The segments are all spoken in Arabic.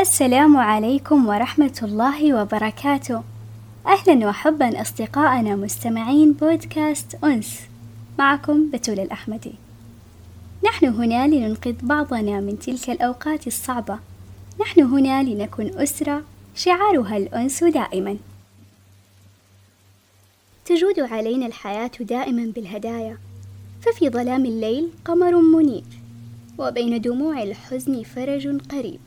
السلام عليكم ورحمة الله وبركاته. أهلا وحبا أصدقائنا مستمعين بودكاست أنس معكم بتول الأحمدي. نحن هنا لننقذ بعضنا من تلك الأوقات الصعبة. نحن هنا لنكن أسرة شعارها الأنس دائما. تجود علينا الحياة دائما بالهدايا. ففي ظلام الليل قمر منير وبين دموع الحزن فرج قريب.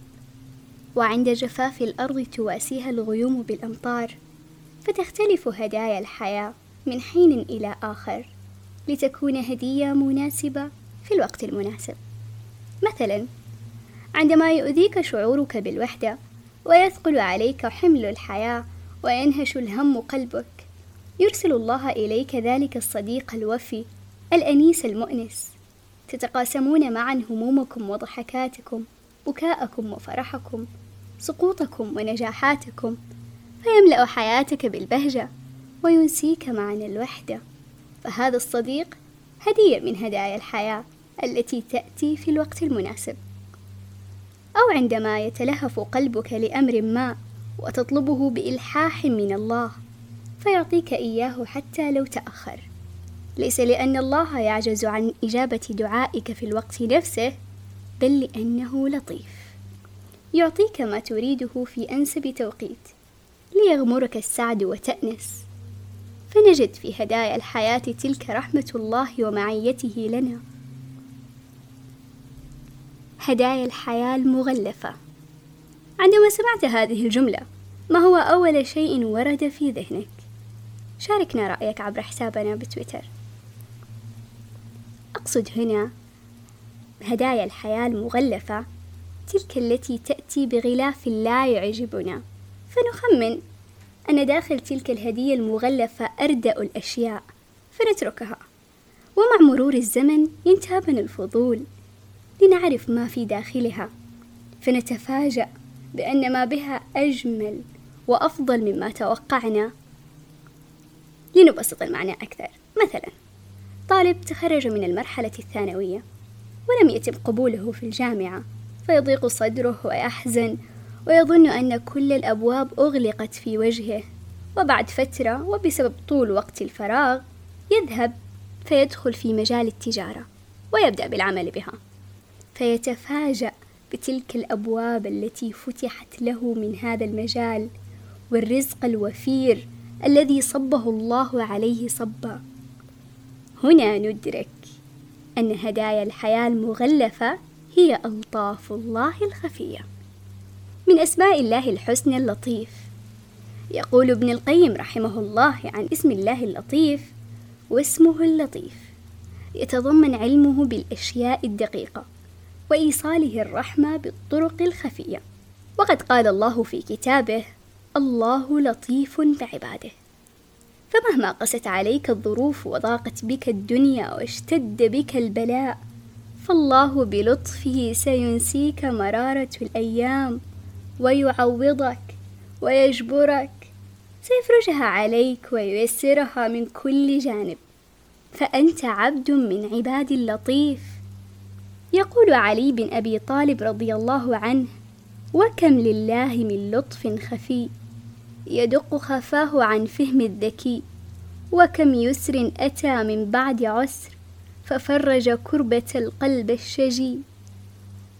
وعند جفاف الأرض تواسيها الغيوم بالأمطار. فتختلف هدايا الحياة من حين إلى آخر لتكون هدية مناسبة في الوقت المناسب. مثلا عندما يؤذيك شعورك بالوحدة ويثقل عليك حمل الحياة وينهش الهم قلبك يرسل الله إليك ذلك الصديق الوفي الأنيس المؤنس. تتقاسمون معا همومكم وضحكاتكم بكاءكم وفرحكم. سقوطكم ونجاحاتكم فيملأ حياتك بالبهجة وينسيك معنى الوحدة. فهذا الصديق هدية من هدايا الحياة التي تأتي في الوقت المناسب. أو عندما يتلهف قلبك لأمر ما وتطلبه بإلحاح من الله فيعطيك إياه حتى لو تأخر. ليس لأن الله يعجز عن إجابة دعائك في الوقت نفسه بل لأنه لطيف. يعطيك ما تريده في أنسب توقيت ليغمرك السعد وتأنس. فنجد في هدايا الحياة تلك رحمة الله ومعيته لنا. هدايا الحياة المغلفة. عندما سمعت هذه الجملة ما هو أول شيء ورد في ذهنك؟ شاركنا رأيك عبر حسابنا بتويتر. أقصد هنا هدايا الحياة المغلفة تلك التي تأتي بغلاف لا يعجبنا. فنخمن أن داخل تلك الهدية المغلفة أردأ الأشياء فنتركها. ومع مرور الزمن ينتابنا الفضول لنعرف ما في داخلها. فنتفاجأ بأن ما بها أجمل وأفضل مما توقعنا. لنبسط المعنى أكثر. مثلا طالب تخرج من المرحلة الثانوية ولم يتم قبوله في الجامعة. فيضيق صدره ويحزن ويظن أن كل الأبواب أغلقت في وجهه. وبعد فترة وبسبب طول وقت الفراغ يذهب فيدخل في مجال التجارة ويبدأ بالعمل بها. فيتفاجأ بتلك الأبواب التي فتحت له من هذا المجال والرزق الوفير الذي صبه الله عليه صبا. هنا ندرك أن هدايا الحياة المغلفة هي ألطاف الله الخفية من أسماء الله الحسنى اللطيف. يقول ابن القيم رحمه الله عن اسم الله اللطيف واسمه اللطيف. يتضمن علمه بالأشياء الدقيقة وإيصاله الرحمة بالطرق الخفية. وقد قال الله في كتابه الله لطيف بعباده فمهما قست عليك الظروف وضاقت بك الدنيا واشتد بك البلاء فالله بلطفه سينسيك مرارة الأيام ويعوضك ويجبرك سيفرجها عليك وييسرها من كل جانب. فأنت عبد من عباد اللطيف. يقول علي بن أبي طالب رضي الله عنه وكم لله من لطف خفي يدق خفاه عن فهم الذكي وكم يسر أتى من بعد عسر ففرج كربة القلب الشجي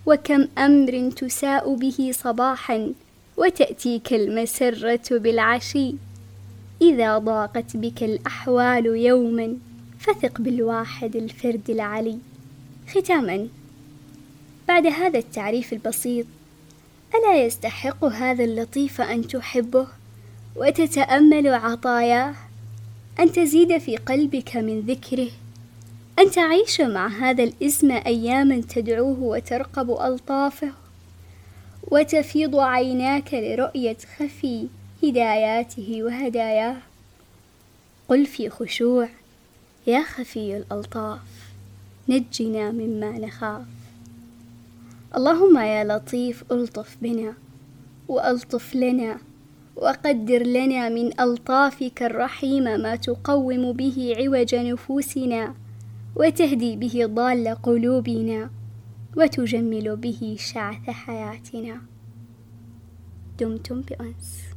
وكم أمر تساء به صباحا وتأتيك المسرة بالعشي. إذا ضاقت بك الأحوال يوما فثق بالواحد الفرد العلي. ختاما بعد هذا التعريف البسيط ألا يستحق هذا اللطيف أن تحبه وتتأمل عطاياه؟ أن تزيد في قلبك من ذكره؟ أن تعيش مع هذا الاسم أياما تدعوه وترقب ألطافه وتفيض عيناك لرؤية خفي هداياته وهداياه. قل في خشوع يا خفي الألطاف نجنا مما نخاف. اللهم يا لطيف ألطف بنا وألطف لنا وقدر لنا من ألطافك الرحيمة ما تقوم به عوج نفوسنا. وتهدي به ضال قلوبنا وتجمل به شعث حياتنا. دمتم بأنس.